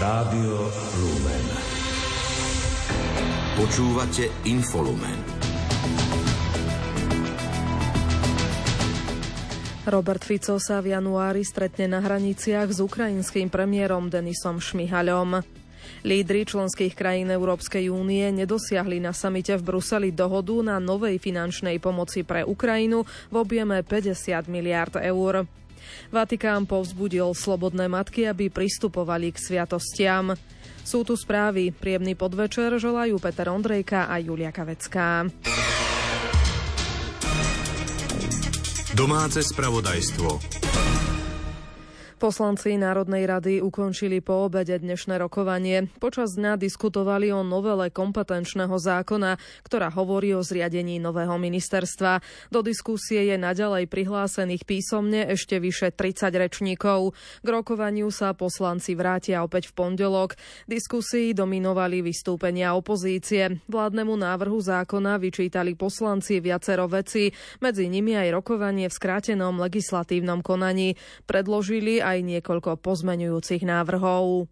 Rádio Lumen. Počúvate Infolumen. Robert Fico sa v januári stretne na hraniciach s ukrajinským premiérom Denisom Šmihaľom. Lídry členských krajín Európskej únie nedosiahli na samite v Bruseli dohodu na novej finančnej pomoci pre Ukrajinu v objeme 50 miliard eur. Vatikán povzbudil slobodné matky, aby pristupovali k sviatostiam. Sú tu správy. Príjemný podvečer želajú Peter Ondrejka a Julia Kavecká. Domáce spravodajstvo. Poslanci Národnej rady ukončili po obede dnešné rokovanie. Počas dňa diskutovali o novele kompetenčného zákona, ktorá hovorí o zriadení nového ministerstva. Do diskusie je naďalej prihlásených písomne ešte vyše 30 rečníkov. K rokovaniu sa poslanci vrátia opäť v pondelok. Diskusii dominovali vystúpenia opozície. Vládnemu návrhu zákona vyčítali poslanci viacero veci, medzi nimi aj rokovanie v skrátenom legislatívnom konaní. Predložili aj niekoľko pozmenujúcich návrhov.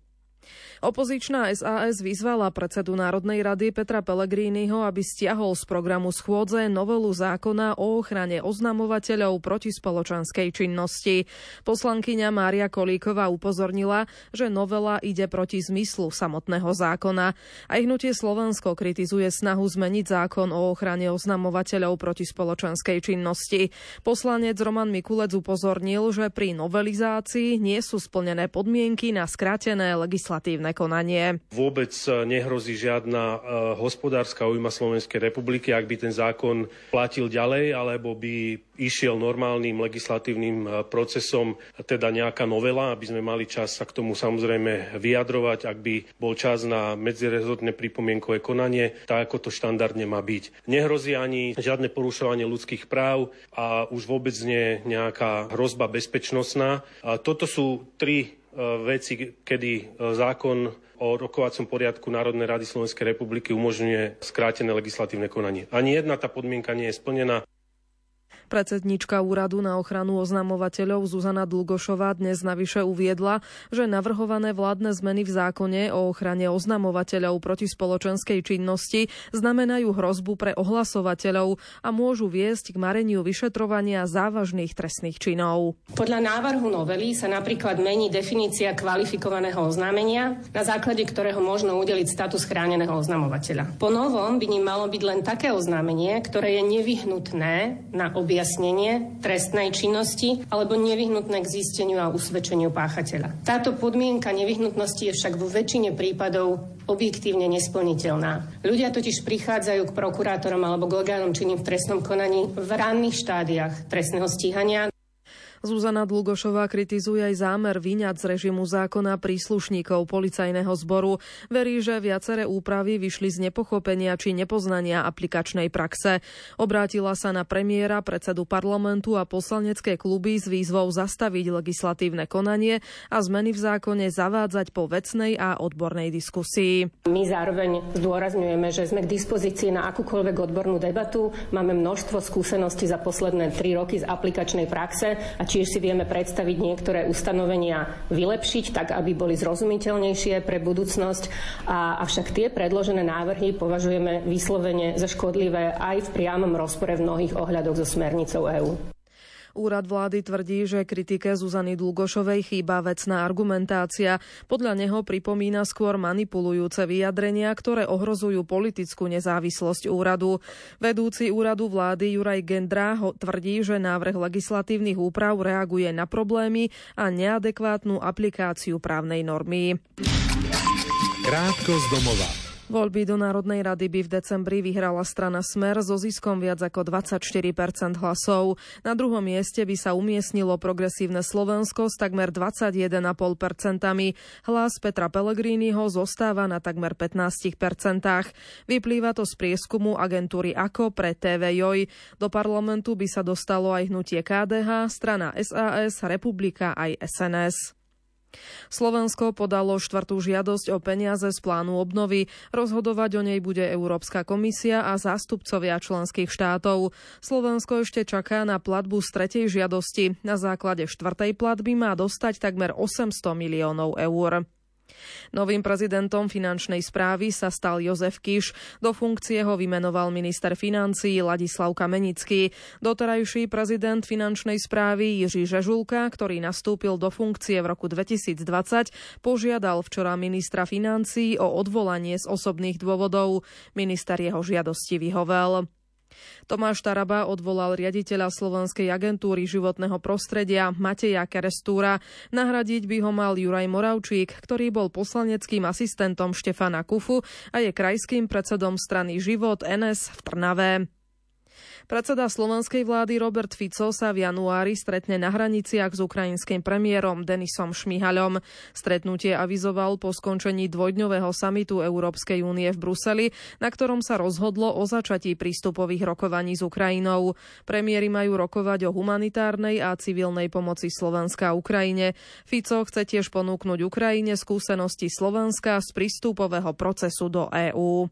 Opozičná SAS vyzvala predsedu Národnej rady Petra Pellegriniho, aby stiahol z programu schôdze novelu zákona o ochrane oznamovateľov proti spoločenskej činnosti. Poslankyňa Mária Kolíková upozornila, že novela ide proti zmyslu samotného zákona. Aj hnutie Slovensko kritizuje snahu zmeniť zákon o ochrane oznamovateľov proti spoločenskej činnosti. Poslanec Roman Mikulec upozornil, že pri novelizácii nie sú splnené podmienky na skrátené legislatívne trestné konanie. Vôbec e, nehrozí žiadna e, hospodárska ujma Slovenskej republiky, ak by ten zákon platil ďalej, alebo by išiel normálnym legislatívnym e, procesom, teda nejaká novela, aby sme mali čas sa k tomu samozrejme vyjadrovať, ak by bol čas na medzirezortné pripomienkové konanie, tak ako to štandardne má byť. Nehrozí ani žiadne porušovanie ľudských práv a už vôbec nie nejaká hrozba bezpečnostná. A toto sú tri veci, kedy e, zákon o rokovacom poriadku Národnej rady Slovenskej republiky umožňuje skrátené legislatívne konanie. Ani jedna tá podmienka nie je splnená. Predsednička úradu na ochranu oznamovateľov Zuzana Dlgošová dnes navyše uviedla, že navrhované vládne zmeny v zákone o ochrane oznamovateľov proti spoločenskej činnosti znamenajú hrozbu pre ohlasovateľov a môžu viesť k mareniu vyšetrovania závažných trestných činov. Podľa návrhu novely sa napríklad mení definícia kvalifikovaného oznámenia, na základe ktorého možno udeliť status chráneného oznamovateľa. Po novom by ním malo byť len také oznámenie, ktoré je nevyhnutné na objasnenie objasnenie trestnej činnosti alebo nevyhnutné k zisteniu a usvedčeniu páchateľa. Táto podmienka nevyhnutnosti je však vo väčšine prípadov objektívne nesplniteľná. Ľudia totiž prichádzajú k prokurátorom alebo k orgánom činným v trestnom konaní v ranných štádiách trestného stíhania. Zuzana Dlugošová kritizuje aj zámer vyňať z režimu zákona príslušníkov policajného zboru. Verí, že viaceré úpravy vyšli z nepochopenia či nepoznania aplikačnej praxe. Obrátila sa na premiéra, predsedu parlamentu a poslanecké kluby s výzvou zastaviť legislatívne konanie a zmeny v zákone zavádzať po vecnej a odbornej diskusii. My zároveň zdôrazňujeme, že sme k dispozícii na akúkoľvek odbornú debatu. Máme množstvo skúseností za posledné tri roky z aplikačnej praxe a Čiže si vieme predstaviť niektoré ustanovenia vylepšiť, tak aby boli zrozumiteľnejšie pre budúcnosť. A, avšak tie predložené návrhy považujeme vyslovene za škodlivé aj v priamom rozpore v mnohých ohľadoch so smernicou EÚ. Úrad vlády tvrdí, že kritike Zuzany Dlugošovej chýba vecná argumentácia. Podľa neho pripomína skôr manipulujúce vyjadrenia, ktoré ohrozujú politickú nezávislosť úradu. Vedúci úradu vlády Juraj Gendra tvrdí, že návrh legislatívnych úprav reaguje na problémy a neadekvátnu aplikáciu právnej normy. Krátko z domova. Voľby do Národnej rady by v decembri vyhrala strana Smer so ziskom viac ako 24% hlasov. Na druhom mieste by sa umiestnilo progresívne Slovensko s takmer 21,5% Hlas Petra Pellegriniho zostáva na takmer 15% Vyplýva to z prieskumu agentúry AKO pre TV Joj. Do parlamentu by sa dostalo aj hnutie KDH, strana SAS, Republika aj SNS. Slovensko podalo štvrtú žiadosť o peniaze z plánu obnovy. Rozhodovať o nej bude Európska komisia a zástupcovia členských štátov. Slovensko ešte čaká na platbu z tretej žiadosti. Na základe štvrtej platby má dostať takmer 800 miliónov eur. Novým prezidentom finančnej správy sa stal Jozef Kiš. Do funkcie ho vymenoval minister financií Ladislav Kamenický. Doterajší prezident finančnej správy Jiří Žežulka, ktorý nastúpil do funkcie v roku 2020, požiadal včera ministra financií o odvolanie z osobných dôvodov. Minister jeho žiadosti vyhovel. Tomáš Taraba odvolal riaditeľa Slovenskej agentúry životného prostredia Mateja Kerestúra. Nahradiť by ho mal Juraj Moravčík, ktorý bol poslaneckým asistentom Štefana Kufu a je krajským predsedom strany Život NS v Trnave. Predseda slovenskej vlády Robert Fico sa v januári stretne na hraniciach s ukrajinským premiérom Denisom Šmihaľom. Stretnutie avizoval po skončení dvojdňového samitu Európskej únie v Bruseli, na ktorom sa rozhodlo o začatí prístupových rokovaní s Ukrajinou. Premiéry majú rokovať o humanitárnej a civilnej pomoci Slovenska a Ukrajine. Fico chce tiež ponúknuť Ukrajine skúsenosti Slovenska z prístupového procesu do EÚ.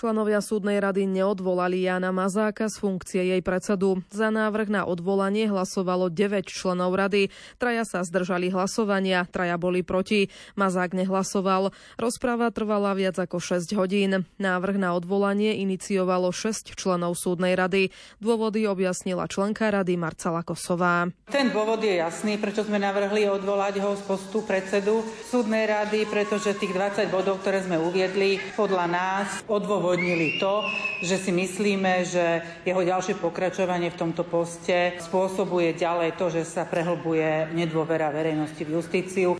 Členovia súdnej rady neodvolali Jana Mazáka z funkcie jej predsedu. Za návrh na odvolanie hlasovalo 9 členov rady. Traja sa zdržali hlasovania, traja boli proti. Mazák nehlasoval. Rozpráva trvala viac ako 6 hodín. Návrh na odvolanie iniciovalo 6 členov súdnej rady. Dôvody objasnila členka rady Marcela Kosová. Ten dôvod je jasný, prečo sme navrhli odvolať ho z postu predsedu súdnej rady, pretože tých 20 bodov, ktoré sme uviedli, podľa nás odôvodňujú odôvodnili to, že si myslíme, že jeho ďalšie pokračovanie v tomto poste spôsobuje ďalej to, že sa prehlbuje nedôvera verejnosti v justíciu.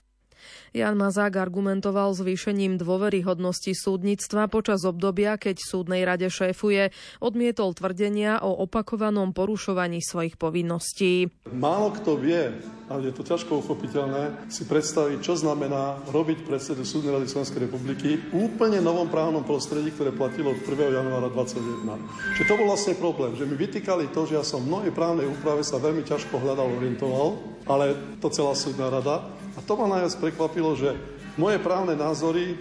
Jan Mazák argumentoval zvýšením dôveryhodnosti súdnictva počas obdobia, keď súdnej rade šéfuje, odmietol tvrdenia o opakovanom porušovaní svojich povinností. Málo kto vie, ale je to ťažko uchopiteľné, si predstaviť, čo znamená robiť predsedu Súdnej rady Slovenskej republiky v úplne novom právnom prostredí, ktoré platilo od 1. januára 2021. Že to bol vlastne problém, že mi vytýkali to, že ja som v mnohej právnej úprave sa veľmi ťažko hľadal, orientoval, ale to celá súdna rada a to ma najviac prekvapilo, že moje právne názory e,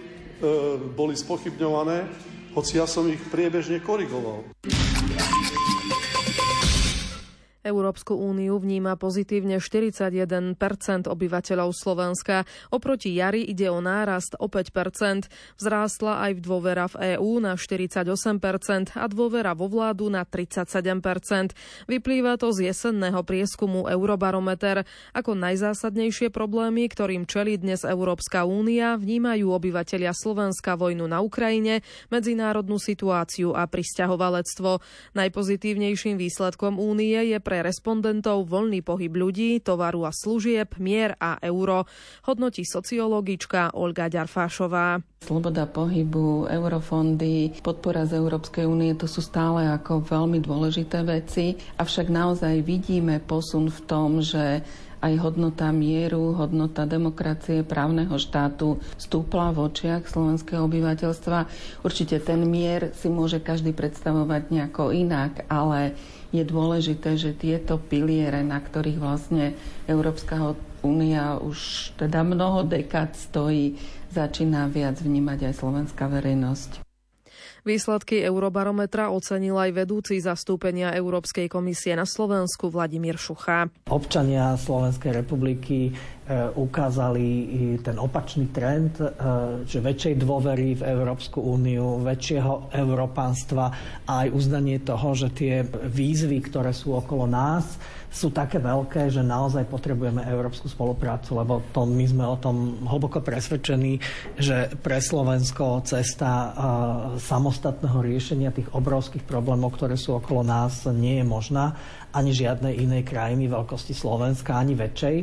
boli spochybňované, hoci ja som ich priebežne korigoval. Európsku úniu vníma pozitívne 41% obyvateľov Slovenska. Oproti jari ide o nárast o 5% Vzrástla aj v dôvera v EÚ na 48% a dôvera vo vládu na 37% Vyplýva to z jesenného prieskumu Eurobarometer. Ako najzásadnejšie problémy, ktorým čelí dnes Európska únia, vnímajú obyvateľia Slovenska vojnu na Ukrajine, medzinárodnú situáciu a pristahovalectvo. Najpozitívnejším výsledkom únie je pre respondentov voľný pohyb ľudí, tovaru a služieb, mier a euro, hodnotí sociologička Olga Ďarfášová. Sloboda pohybu, eurofondy, podpora z Európskej únie, to sú stále ako veľmi dôležité veci, avšak naozaj vidíme posun v tom, že aj hodnota mieru, hodnota demokracie, právneho štátu stúpla v očiach slovenského obyvateľstva. Určite ten mier si môže každý predstavovať nejako inak, ale je dôležité, že tieto piliere, na ktorých vlastne Európska únia už teda mnoho dekád stojí, začína viac vnímať aj slovenská verejnosť. Výsledky Eurobarometra ocenil aj vedúci zastúpenia Európskej komisie na Slovensku Vladimír Šucha. Občania Slovenskej republiky E, ukázali ten opačný trend, e, že väčšej dôvery v Európsku úniu, väčšieho európanstva a aj uznanie toho, že tie výzvy, ktoré sú okolo nás, sú také veľké, že naozaj potrebujeme európsku spoluprácu, lebo to, my sme o tom hlboko presvedčení, že pre Slovensko cesta samostatného riešenia tých obrovských problémov, ktoré sú okolo nás, nie je možná ani žiadnej inej krajiny veľkosti Slovenska, ani väčšej.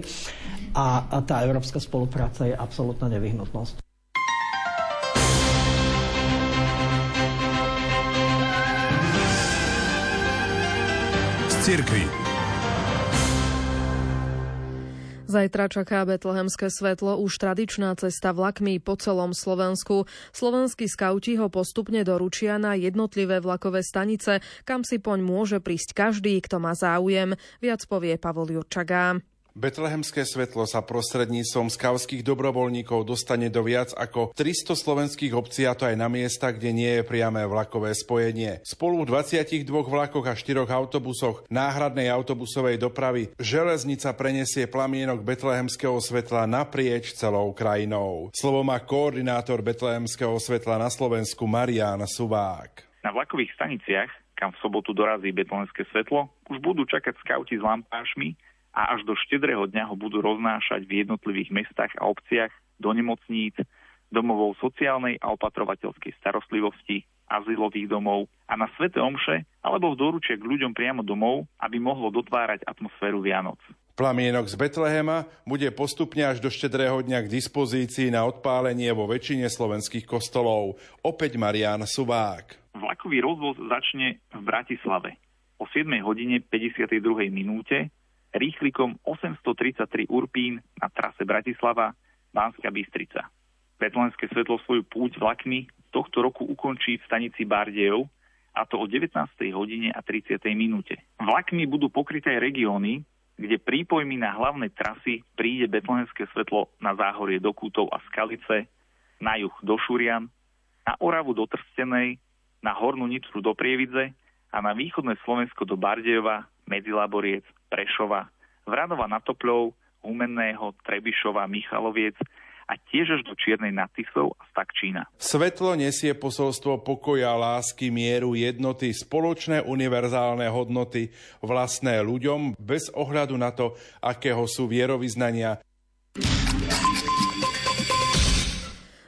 A, tá európska spolupráca je absolútna nevyhnutnosť. Cirkvi. Zajtra čaká betlehemské svetlo už tradičná cesta vlakmi po celom Slovensku. Slovenskí skauti ho postupne doručia na jednotlivé vlakové stanice, kam si poň môže prísť každý, kto má záujem. Viac povie Pavol Jurčagá. Betlehemské svetlo sa prostredníctvom skavských dobrovoľníkov dostane do viac ako 300 slovenských obcí a to aj na miesta, kde nie je priame vlakové spojenie. Spolu v 22 vlakoch a 4 autobusoch náhradnej autobusovej dopravy železnica prenesie plamienok betlehemského svetla naprieč celou krajinou. Slovo má koordinátor betlehemského svetla na Slovensku Marian Suvák. Na vlakových staniciach, kam v sobotu dorazí betlehemské svetlo, už budú čakať skauti s lampášmi, a až do štedrého dňa ho budú roznášať v jednotlivých mestách a obciach, do nemocníc, domovou sociálnej a opatrovateľskej starostlivosti, azylových domov a na Svete Omše alebo v doručie k ľuďom priamo domov, aby mohlo dotvárať atmosféru Vianoc. Plamienok z Betlehema bude postupne až do štedrého dňa k dispozícii na odpálenie vo väčšine slovenských kostolov. Opäť Marian Suvák. Vlakový rozvoz začne v Bratislave o 7 hodine 52. minúte rýchlikom 833 Urpín na trase Bratislava, Banská Bystrica. Betlenské svetlo svoju púť vlakmi tohto roku ukončí v stanici Bardejov, a to o 19. hodine a 30. minúte. Vlakmi budú pokryté regióny, kde prípojmi na hlavné trasy príde betlenské svetlo na záhorie do Kútov a Skalice, na juh do Šurian, na Oravu do Trstenej, na Hornú Nitru do Prievidze a na východné Slovensko do Bardejova, Medzilaboriec, Prešova, Vradova na Topľov, Humenného, Trebišova, Michaloviec a tiež až do Čiernej nad Tisou a Stakčína. Svetlo nesie posolstvo pokoja, lásky, mieru, jednoty, spoločné univerzálne hodnoty, vlastné ľuďom bez ohľadu na to, akého sú vierovýznania.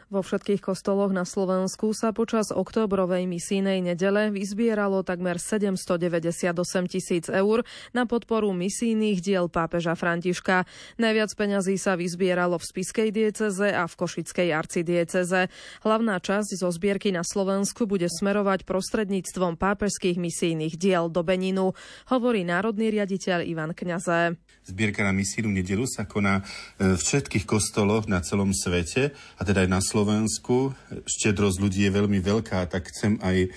Vo všetkých kostoloch na Slovensku sa počas októbrovej misijnej nedele vyzbieralo takmer 798 tisíc eur na podporu misijných diel pápeža Františka. Najviac peňazí sa vyzbieralo v Spiskej dieceze a v Košickej arcidieceze. Hlavná časť zo zbierky na Slovensku bude smerovať prostredníctvom pápežských misijných diel do Beninu, hovorí národný riaditeľ Ivan Kňaze. Zbierka na misijnú nedelu sa koná e, v všetkých kostoloch na celom svete, a teda aj na Slovensku. Štedrosť ľudí je veľmi veľká, tak chcem aj e,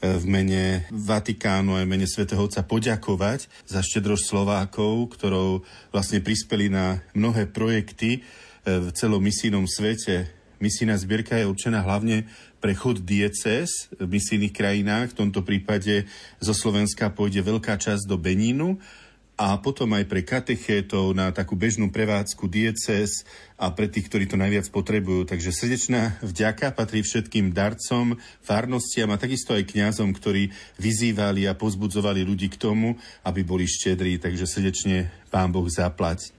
v mene Vatikánu aj v mene svätého Otca poďakovať za štedrosť Slovákov, ktorou vlastne prispeli na mnohé projekty e, v celom misijnom svete. Misijná zbierka je určená hlavne pre chod dieces v misijných krajinách. V tomto prípade zo Slovenska pôjde veľká časť do Benínu a potom aj pre katechétov na takú bežnú prevádzku dieces a pre tých, ktorí to najviac potrebujú. Takže srdečná vďaka patrí všetkým darcom, farnostiam a takisto aj kňazom, ktorí vyzývali a pozbudzovali ľudí k tomu, aby boli štedrí. Takže srdečne Pán Boh zaplať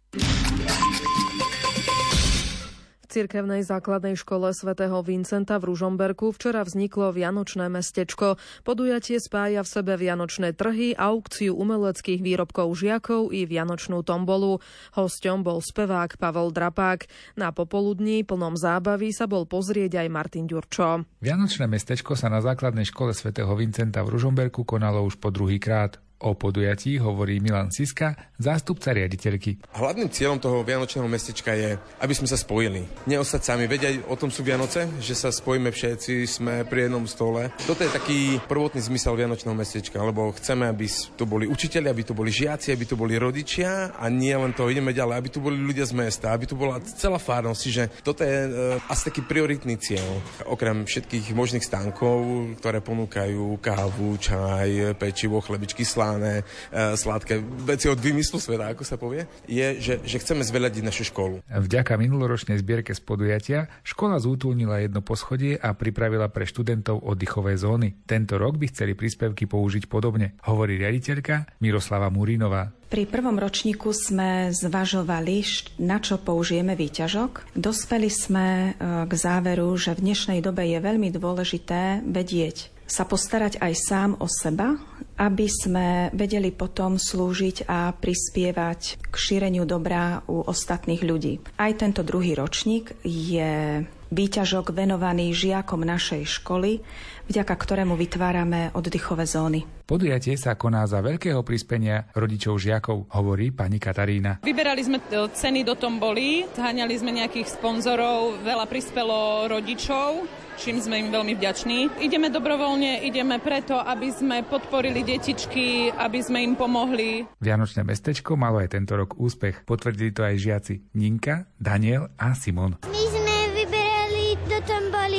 cirkevnej základnej škole svätého Vincenta v Ružomberku včera vzniklo Vianočné mestečko. Podujatie spája v sebe Vianočné trhy, aukciu umeleckých výrobkov žiakov i Vianočnú tombolu. Hosťom bol spevák Pavel Drapák. Na popoludní plnom zábavy sa bol pozrieť aj Martin Ďurčo. Vianočné mestečko sa na základnej škole svätého Vincenta v Ružomberku konalo už po druhý krát. O podujatí hovorí Milan Siska, zástupca riaditeľky. Hlavným cieľom toho Vianočného mestečka je, aby sme sa spojili. Neostať sami, aj o tom sú Vianoce, že sa spojíme všetci, sme pri jednom stole. Toto je taký prvotný zmysel Vianočného mestečka, lebo chceme, aby tu boli učiteľi, aby tu boli žiaci, aby tu boli rodičia a nie len to, ideme ďalej, aby tu boli ľudia z mesta, aby tu bola celá fárnosť, že toto je e, asi taký prioritný cieľ. Okrem všetkých možných stánkov, ktoré ponúkajú kávu, čaj, pečivo, chlebičky, slá sláne, e, sladké veci od vymyslu sveta, ako sa povie, je, že, že chceme zveľadiť našu školu. Vďaka minuloročnej zbierke z podujatia škola zútulnila jedno poschodie a pripravila pre študentov oddychové zóny. Tento rok by chceli príspevky použiť podobne, hovorí riaditeľka Miroslava Murinová. Pri prvom ročníku sme zvažovali, na čo použijeme výťažok. Dospeli sme e, k záveru, že v dnešnej dobe je veľmi dôležité vedieť sa postarať aj sám o seba, aby sme vedeli potom slúžiť a prispievať k šíreniu dobrá u ostatných ľudí. Aj tento druhý ročník je Výťažok venovaný žiakom našej školy, vďaka ktorému vytvárame oddychové zóny. Podujatie sa koná za veľkého prispenia rodičov žiakov, hovorí pani Katarína. Vyberali sme e, ceny do tomboli, zháňali sme nejakých sponzorov, veľa prispelo rodičov, čím sme im veľmi vďační. Ideme dobrovoľne, ideme preto, aby sme podporili detičky, aby sme im pomohli. Vianočné mestečko malo aj tento rok úspech. Potvrdili to aj žiaci Ninka, Daniel a Simon. My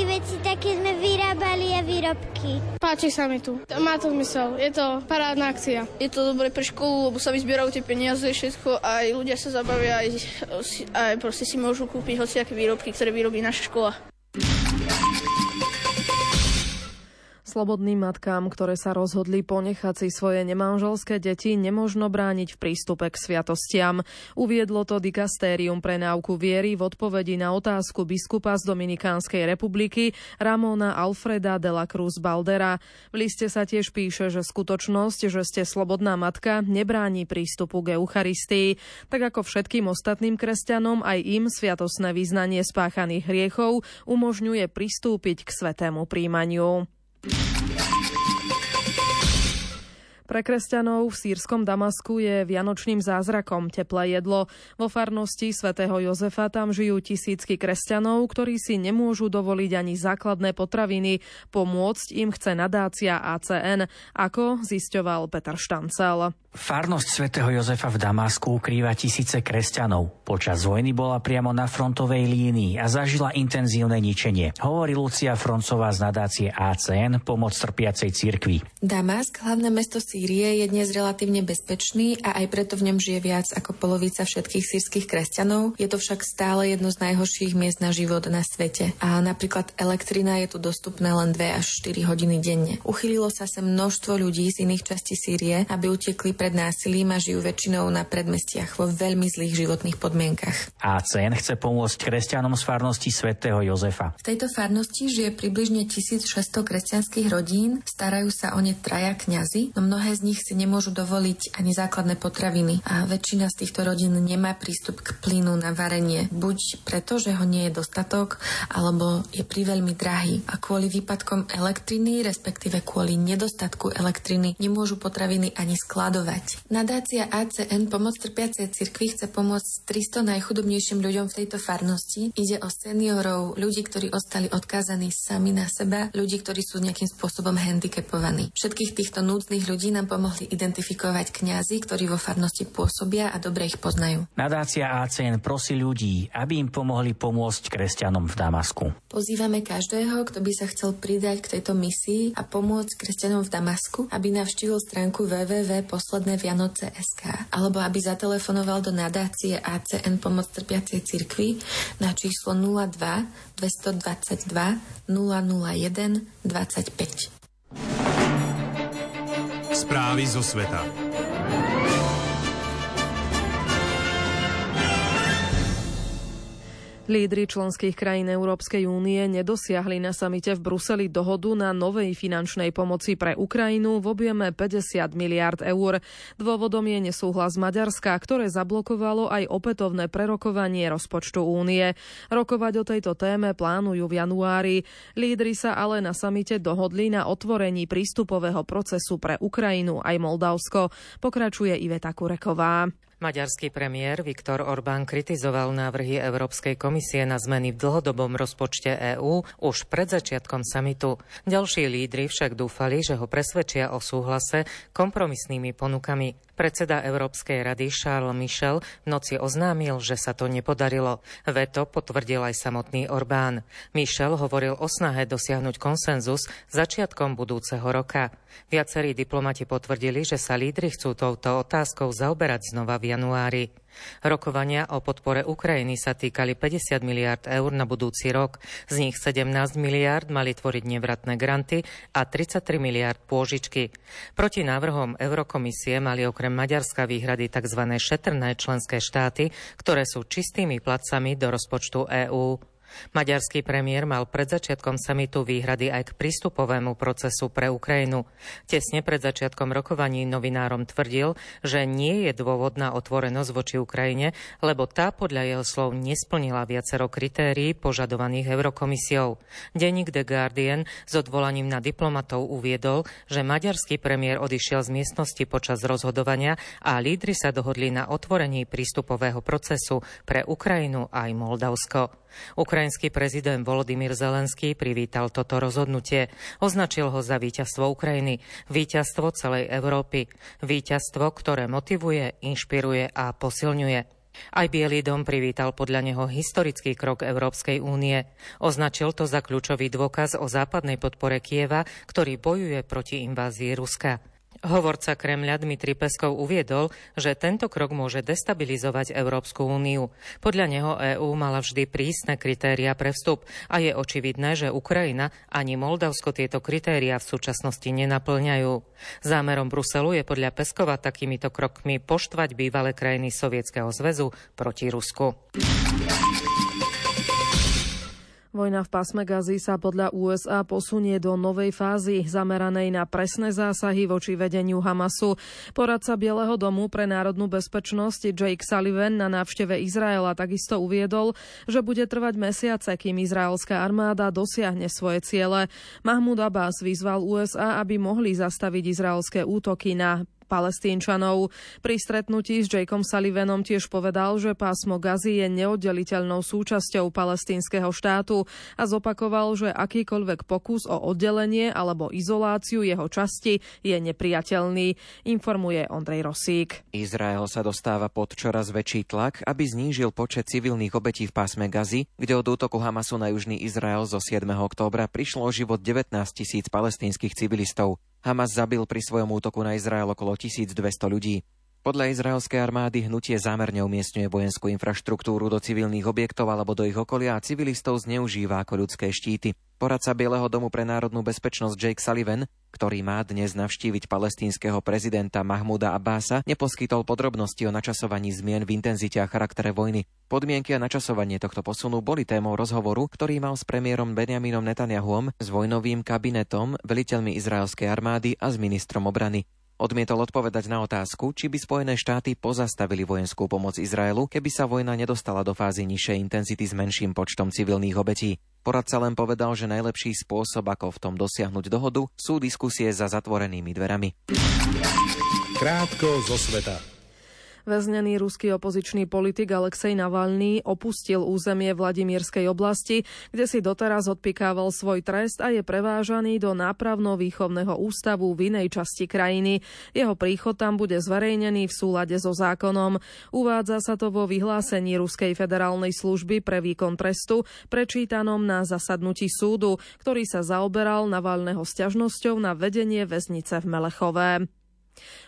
veci, také sme vyrábali a výrobky. Páči sa mi tu. Má to zmysel. Je to parádna akcia. Je to dobré pre školu, lebo sa vyzbierajú tie peniaze, všetko, aj ľudia sa zabavia, aj, aj proste si môžu kúpiť hociaké výrobky, ktoré vyrobí naša škola. Slobodným matkám, ktoré sa rozhodli ponechať si svoje nemanželské deti, nemožno brániť v prístupe k sviatostiam. Uviedlo to dikastérium pre náuku viery v odpovedi na otázku biskupa z Dominikánskej republiky Ramona Alfreda de la Cruz Baldera. V liste sa tiež píše, že skutočnosť, že ste slobodná matka, nebráni prístupu k Eucharistii. Tak ako všetkým ostatným kresťanom, aj im sviatosné význanie spáchaných hriechov umožňuje pristúpiť k svetému príjmaniu. Pre kresťanov v sírskom Damasku je vianočným zázrakom teplé jedlo. Vo farnosti svätého Jozefa tam žijú tisícky kresťanov, ktorí si nemôžu dovoliť ani základné potraviny. Pomôcť im chce nadácia ACN, ako zisťoval Peter Štancel. Farnosť svätého Jozefa v Damasku ukrýva tisíce kresťanov. Počas vojny bola priamo na frontovej línii a zažila intenzívne ničenie. Hovorí Lucia Froncová z nadácie ACN Pomoc trpiacej cirkvi. Damask, hlavné mesto Sýrie, je dnes relatívne bezpečný a aj preto v ňom žije viac ako polovica všetkých sírskych kresťanov. Je to však stále jedno z najhorších miest na život na svete. A napríklad elektrina je tu dostupná len 2 až 4 hodiny denne. Uchylilo sa sem množstvo ľudí z iných častí Sýrie, aby utekli pred násilím a žijú väčšinou na predmestiach vo veľmi zlých životných podmienkach. ACN chce pomôcť kresťanom z farnosti svätého Jozefa. V tejto farnosti žije približne 1600 kresťanských rodín, starajú sa o ne traja kňazi, no mnohé z nich si nemôžu dovoliť ani základné potraviny. A väčšina z týchto rodín nemá prístup k plynu na varenie, buď preto, že ho nie je dostatok, alebo je priveľmi drahý. A kvôli výpadkom elektriny, respektíve kvôli nedostatku elektriny, nemôžu potraviny ani skladovať fungovať. Nadácia ACN Pomoc trpiacej cirkvi chce pomôcť 300 najchudobnejším ľuďom v tejto farnosti. Ide o seniorov, ľudí, ktorí ostali odkázaní sami na seba, ľudí, ktorí sú nejakým spôsobom handicapovaní. Všetkých týchto núdznych ľudí nám pomohli identifikovať kňazi, ktorí vo farnosti pôsobia a dobre ich poznajú. Nadácia ACN prosí ľudí, aby im pomohli pomôcť kresťanom v Damasku. Pozývame každého, kto by sa chcel pridať k tejto misii a pomôcť kresťanom v Damasku, aby navštívil stránku www.posledný posledné Vianoce SK, alebo aby zatelefonoval do nadácie ACN Pomoc trpiacej cirkvi na číslo 02 222 001 25. Správy zo sveta. Lídry členských krajín Európskej únie nedosiahli na samite v Bruseli dohodu na novej finančnej pomoci pre Ukrajinu v objeme 50 miliard eur. Dôvodom je nesúhlas Maďarska, ktoré zablokovalo aj opätovné prerokovanie rozpočtu únie. Rokovať o tejto téme plánujú v januári. Lídry sa ale na samite dohodli na otvorení prístupového procesu pre Ukrajinu aj Moldavsko. Pokračuje Iveta Kureková. Maďarský premiér Viktor Orbán kritizoval návrhy Európskej komisie na zmeny v dlhodobom rozpočte EÚ už pred začiatkom samitu. Ďalší lídry však dúfali, že ho presvedčia o súhlase kompromisnými ponukami. Predseda Európskej rady Charles Michel v noci oznámil, že sa to nepodarilo. Veto potvrdil aj samotný Orbán. Michel hovoril o snahe dosiahnuť konsenzus začiatkom budúceho roka. Viacerí diplomati potvrdili, že sa lídry chcú touto otázkou zaoberať znova v januári. Rokovania o podpore Ukrajiny sa týkali 50 miliard eur na budúci rok. Z nich 17 miliard mali tvoriť nevratné granty a 33 miliard pôžičky. Proti návrhom Eurokomisie mali okrem Maďarska výhrady tzv. šetrné členské štáty, ktoré sú čistými placami do rozpočtu EÚ. Maďarský premiér mal pred začiatkom samitu výhrady aj k prístupovému procesu pre Ukrajinu. Tesne pred začiatkom rokovaní novinárom tvrdil, že nie je dôvod na otvorenosť voči Ukrajine, lebo tá podľa jeho slov nesplnila viacero kritérií požadovaných Eurokomisiou. Denník The Guardian s odvolaním na diplomatov uviedol, že maďarský premiér odišiel z miestnosti počas rozhodovania a lídry sa dohodli na otvorení prístupového procesu pre Ukrajinu aj Moldavsko. Ukrajinský prezident Volodymyr Zelenský privítal toto rozhodnutie. Označil ho za víťazstvo Ukrajiny, víťazstvo celej Európy, víťazstvo, ktoré motivuje, inšpiruje a posilňuje. Aj Bielý dom privítal podľa neho historický krok Európskej únie. Označil to za kľúčový dôkaz o západnej podpore Kieva, ktorý bojuje proti invázii Ruska. Hovorca Kremľa Dmitri Peskov uviedol, že tento krok môže destabilizovať Európsku úniu. Podľa neho EÚ mala vždy prísne kritéria pre vstup a je očividné, že Ukrajina ani Moldavsko tieto kritéria v súčasnosti nenaplňajú. Zámerom Bruselu je podľa Peskova takýmito krokmi poštvať bývalé krajiny Sovietskeho zväzu proti Rusku. Vojna v pásme Gazy sa podľa USA posunie do novej fázy, zameranej na presné zásahy voči vedeniu Hamasu. Poradca Bieleho domu pre národnú bezpečnosť Jake Sullivan na návšteve Izraela takisto uviedol, že bude trvať mesiace, kým izraelská armáda dosiahne svoje ciele. Mahmud Abbas vyzval USA, aby mohli zastaviť izraelské útoky na palestínčanov. Pri stretnutí s Jakeom Sullivanom tiež povedal, že pásmo Gazy je neoddeliteľnou súčasťou palestínskeho štátu a zopakoval, že akýkoľvek pokus o oddelenie alebo izoláciu jeho časti je nepriateľný, informuje Ondrej Rosík. Izrael sa dostáva pod čoraz väčší tlak, aby znížil počet civilných obetí v pásme Gazy, kde od útoku Hamasu na južný Izrael zo 7. októbra prišlo o život 19 tisíc palestínskych civilistov. Hamas zabil pri svojom útoku na Izrael okolo 1200 ľudí. Podľa izraelskej armády hnutie zámerne umiestňuje vojenskú infraštruktúru do civilných objektov alebo do ich okolia a civilistov zneužíva ako ľudské štíty. Poradca Bieleho domu pre národnú bezpečnosť Jake Sullivan, ktorý má dnes navštíviť palestínskeho prezidenta Mahmuda Abbása, neposkytol podrobnosti o načasovaní zmien v intenzite a charaktere vojny. Podmienky a načasovanie tohto posunu boli témou rozhovoru, ktorý mal s premiérom Benjaminom Netanyahuom, s vojnovým kabinetom, veliteľmi izraelskej armády a s ministrom obrany. Odmietol odpovedať na otázku, či by Spojené štáty pozastavili vojenskú pomoc Izraelu, keby sa vojna nedostala do fázy nižšej intenzity s menším počtom civilných obetí. Poradca len povedal, že najlepší spôsob, ako v tom dosiahnuť dohodu, sú diskusie za zatvorenými dverami. Krátko zo sveta. Väznený ruský opozičný politik Alexej Navalný opustil územie Vladimírskej oblasti, kde si doteraz odpikával svoj trest a je prevážaný do nápravno-výchovného ústavu v inej časti krajiny. Jeho príchod tam bude zverejnený v súlade so zákonom. Uvádza sa to vo vyhlásení Ruskej federálnej služby pre výkon trestu, prečítanom na zasadnutí súdu, ktorý sa zaoberal Navalného sťažnosťou na vedenie väznice v Melechové.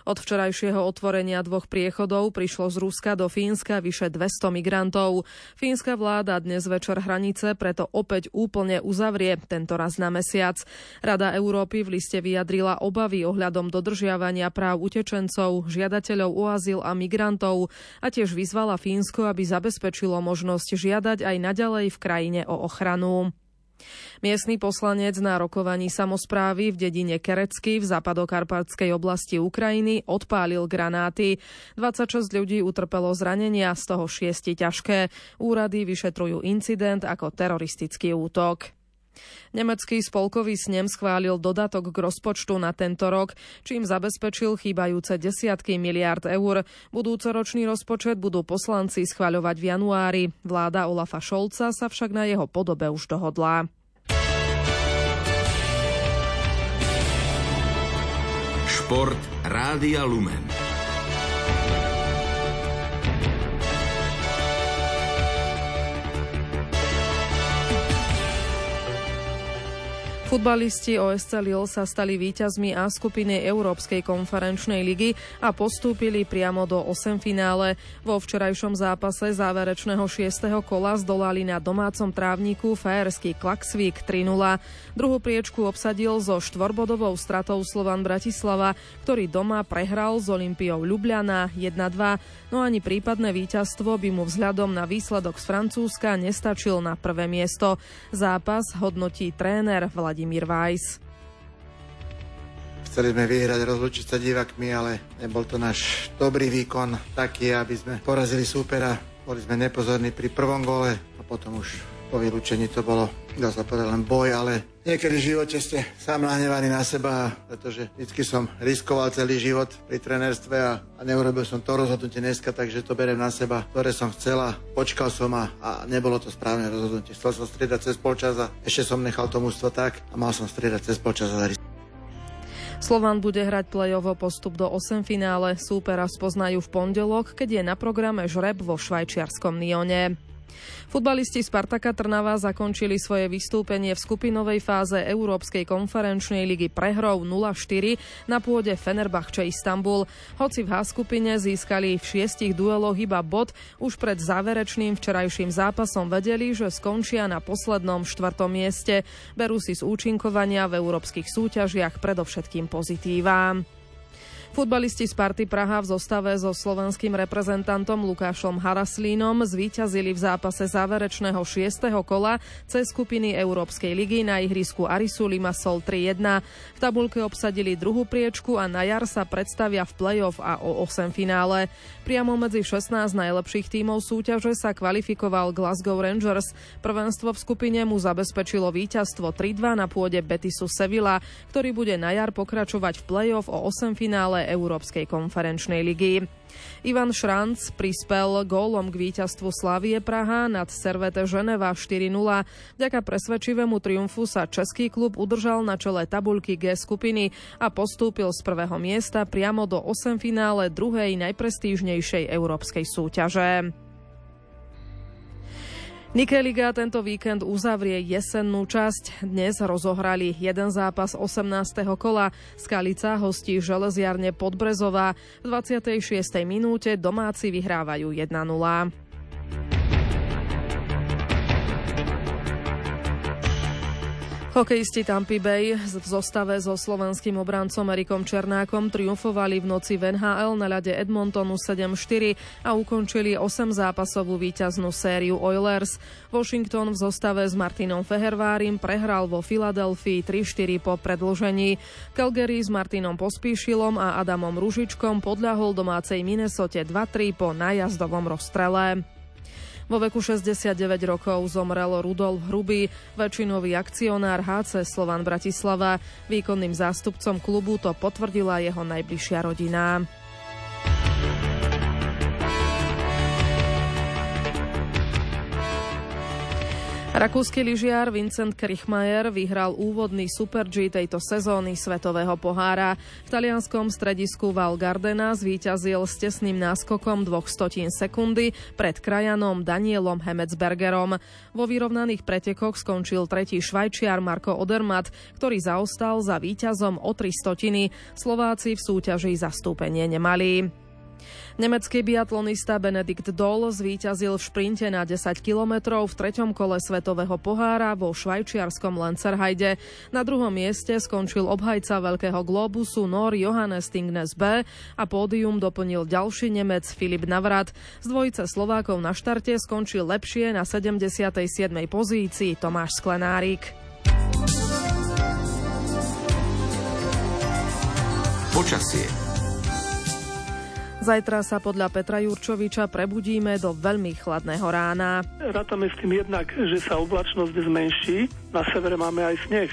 Od včerajšieho otvorenia dvoch priechodov prišlo z Ruska do Fínska vyše 200 migrantov. Fínska vláda dnes večer hranice preto opäť úplne uzavrie, tento raz na mesiac. Rada Európy v liste vyjadrila obavy ohľadom dodržiavania práv utečencov, žiadateľov o azyl a migrantov a tiež vyzvala Fínsko, aby zabezpečilo možnosť žiadať aj naďalej v krajine o ochranu. Miestny poslanec na rokovaní samozprávy v dedine Kerecky v západokarpatskej oblasti Ukrajiny odpálil granáty. 26 ľudí utrpelo zranenia, z toho 6 ťažké. Úrady vyšetrujú incident ako teroristický útok. Nemecký spolkový snem schválil dodatok k rozpočtu na tento rok, čím zabezpečil chýbajúce desiatky miliard eur. Budúcoročný rozpočet budú poslanci schváľovať v januári. Vláda Olafa Šolca sa však na jeho podobe už dohodla. Šport Rádia Lumen. Futbalisti OSC Lille sa stali víťazmi A skupiny Európskej konferenčnej ligy a postúpili priamo do 8 finále. Vo včerajšom zápase záverečného 6. kola zdolali na domácom trávniku fajerský Klaxvík 3-0. Druhú priečku obsadil so štvorbodovou stratou Slovan Bratislava, ktorý doma prehral s Olympiou Ljubljana 1-2, no ani prípadné víťazstvo by mu vzhľadom na výsledok z Francúzska nestačil na prvé miesto. Zápas hodnotí tréner Vladimír Vajs. Chceli sme vyhrať, rozlučiť sa divakmi, ale nebol to náš dobrý výkon taký, aby sme porazili súpera. Boli sme nepozorní pri prvom gole a potom už po vylúčení to bolo, dá sa povedať, len boj, ale niekedy v živote ste sám nahnevaný na seba, pretože vždy som riskoval celý život pri trenerstve a, a neurobil som to rozhodnutie dneska, takže to berem na seba, ktoré som chcela, počkal som a, a nebolo to správne rozhodnutie. Chcel som striedať cez polčas a ešte som nechal to mústvo tak a mal som striedať cez polčas a Slovan bude hrať play-off postup do 8 finále. Súpera spoznajú v pondelok, keď je na programe žreb vo švajčiarskom Nione. Futbalisti Spartaka Trnava zakončili svoje vystúpenie v skupinovej fáze Európskej konferenčnej ligy prehrou 0-4 na pôde Fenerbahče Istanbul. Hoci v H skupine získali v šiestich dueloch iba bod, už pred záverečným včerajším zápasom vedeli, že skončia na poslednom štvrtom mieste. Berú si z účinkovania v európskych súťažiach predovšetkým pozitíva. Futbalisti Sparty Praha v zostave so slovenským reprezentantom Lukášom Haraslínom zvíťazili v zápase záverečného 6. kola cez skupiny Európskej ligy na ihrisku Arisu Limassol 3-1. V tabulke obsadili druhú priečku a na jar sa predstavia v play-off a o 8 finále. Priamo medzi 16 najlepších tímov súťaže sa kvalifikoval Glasgow Rangers. Prvenstvo v skupine mu zabezpečilo víťazstvo 3-2 na pôde Betisu Sevilla, ktorý bude na jar pokračovať v play-off o 8 finále finále Európskej konferenčnej ligy. Ivan Šranc prispel gólom k víťazstvu Slavie Praha nad Servete Ženeva 4-0. Vďaka presvedčivému triumfu sa český klub udržal na čele tabuľky G skupiny a postúpil z prvého miesta priamo do 8 finále druhej najprestížnejšej európskej súťaže. Nike Liga tento víkend uzavrie jesennú časť. Dnes rozohrali jeden zápas 18. kola. Skalica hostí železiarne Podbrezová. V 26. minúte domáci vyhrávajú 1-0. Hokejisti Tampa Bay v zostave so slovenským obrancom Erikom Černákom triumfovali v noci v NHL na ľade Edmontonu 7-4 a ukončili 8-zápasovú víťaznú sériu Oilers. Washington v zostave s Martinom Fehervárim prehral vo Filadelfii 3-4 po predlžení. Calgary s Martinom Pospíšilom a Adamom Ružičkom podľahol domácej Minnesote 2-3 po nájazdovom rozstrele. Vo veku 69 rokov zomrel Rudolf Hrubý, väčšinový akcionár HC Slovan Bratislava. Výkonným zástupcom klubu to potvrdila jeho najbližšia rodina. Rakúsky lyžiar Vincent Krichmajer vyhral úvodný Super G tejto sezóny Svetového pohára. V talianskom stredisku Val Gardena zvíťazil s tesným náskokom dvoch stotín sekundy pred krajanom Danielom Hemetsbergerom. Vo vyrovnaných pretekoch skončil tretí švajčiar Marko Odermatt, ktorý zaostal za víťazom o tri stotiny. Slováci v súťaži zastúpenie nemali. Nemecký biatlonista Benedikt Doll zvíťazil v šprinte na 10 kilometrov v treťom kole Svetového pohára vo švajčiarskom Lancerhajde. Na druhom mieste skončil obhajca Veľkého globusu Nor Johannes Tingnes B a pódium doplnil ďalší Nemec Filip Navrat. Z dvojice Slovákov na štarte skončil lepšie na 77. pozícii Tomáš Sklenárik. Počasie. Zajtra sa podľa Petra Jurčoviča prebudíme do veľmi chladného rána. Rátame s tým jednak, že sa oblačnosť zmenší. Na severe máme aj sneh.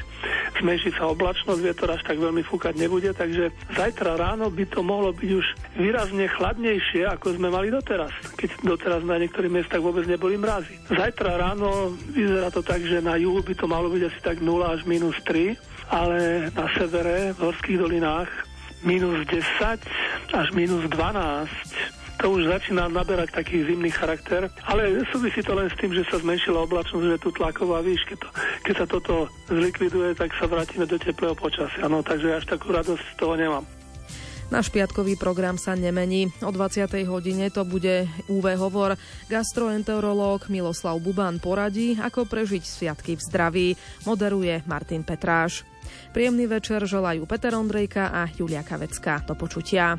Zmenší sa oblačnosť, vietor až tak veľmi fúkať nebude, takže zajtra ráno by to mohlo byť už výrazne chladnejšie, ako sme mali doteraz, keď doteraz na niektorých miestach vôbec neboli mrazy. Zajtra ráno vyzerá to tak, že na juhu by to malo byť asi tak 0 až minus 3, ale na severe, v horských dolinách minus 10 až minus 12. to už začína naberať taký zimný charakter, ale súvisí to len s tým, že sa zmenšila oblačnosť, že tu tlaková výš, keď, keď sa toto zlikviduje, tak sa vrátime do teplého počasia. No, takže až takú radosť z toho nemám. Náš piatkový program sa nemení. O 20. hodine to bude UV hovor. Gastroenterológ Miloslav Buban poradí, ako prežiť sviatky v zdraví. Moderuje Martin Petráš. Príjemný večer želajú Peter Ondrejka a Julia Kavecka. Do počutia.